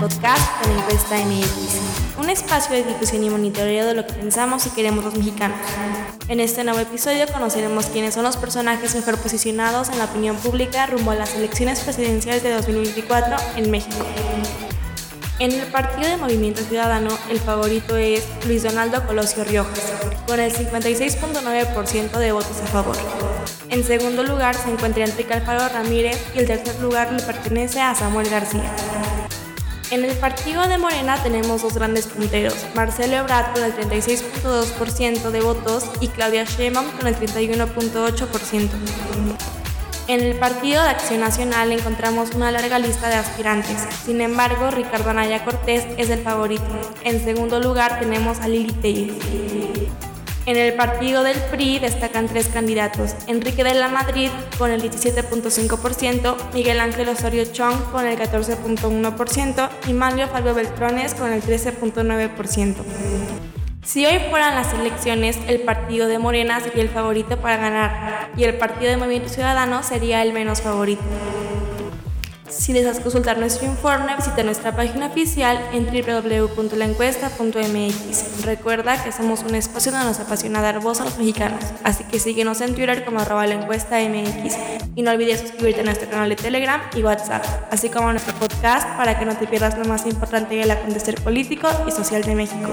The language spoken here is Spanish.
podcast de la encuesta MX, un espacio de difusión y monitoreo de lo que pensamos y queremos los mexicanos. En este nuevo episodio conoceremos quiénes son los personajes mejor posicionados en la opinión pública rumbo a las elecciones presidenciales de 2024 en México. En el partido de Movimiento Ciudadano, el favorito es Luis Donaldo Colosio Riojas, con el 56.9% de votos a favor. En segundo lugar se encuentra Enrique Alfaro Ramírez y el tercer lugar le pertenece a Samuel García. En el partido de Morena tenemos dos grandes punteros, Marcelo Ebrard con el 36.2% de votos y Claudia Sheinbaum con el 31.8%. En el Partido de Acción Nacional encontramos una larga lista de aspirantes. Sin embargo, Ricardo Anaya Cortés es el favorito. En segundo lugar tenemos a Lili Telles. En el partido del PRI destacan tres candidatos, Enrique de la Madrid con el 17.5%, Miguel Ángel Osorio Chong con el 14.1% y Mario Fabio Beltrones con el 13.9%. Si hoy fueran las elecciones, el partido de Morena sería el favorito para ganar y el partido de Movimiento Ciudadano sería el menos favorito. Si deseas consultar nuestro informe, visita nuestra página oficial en www.laencuesta.mx. Recuerda que somos un espacio donde nos apasiona dar voz a los mexicanos, así que síguenos en Twitter como arroba la encuesta MX y no olvides suscribirte a nuestro canal de Telegram y WhatsApp, así como a nuestro podcast para que no te pierdas lo más importante del acontecer político y social de México.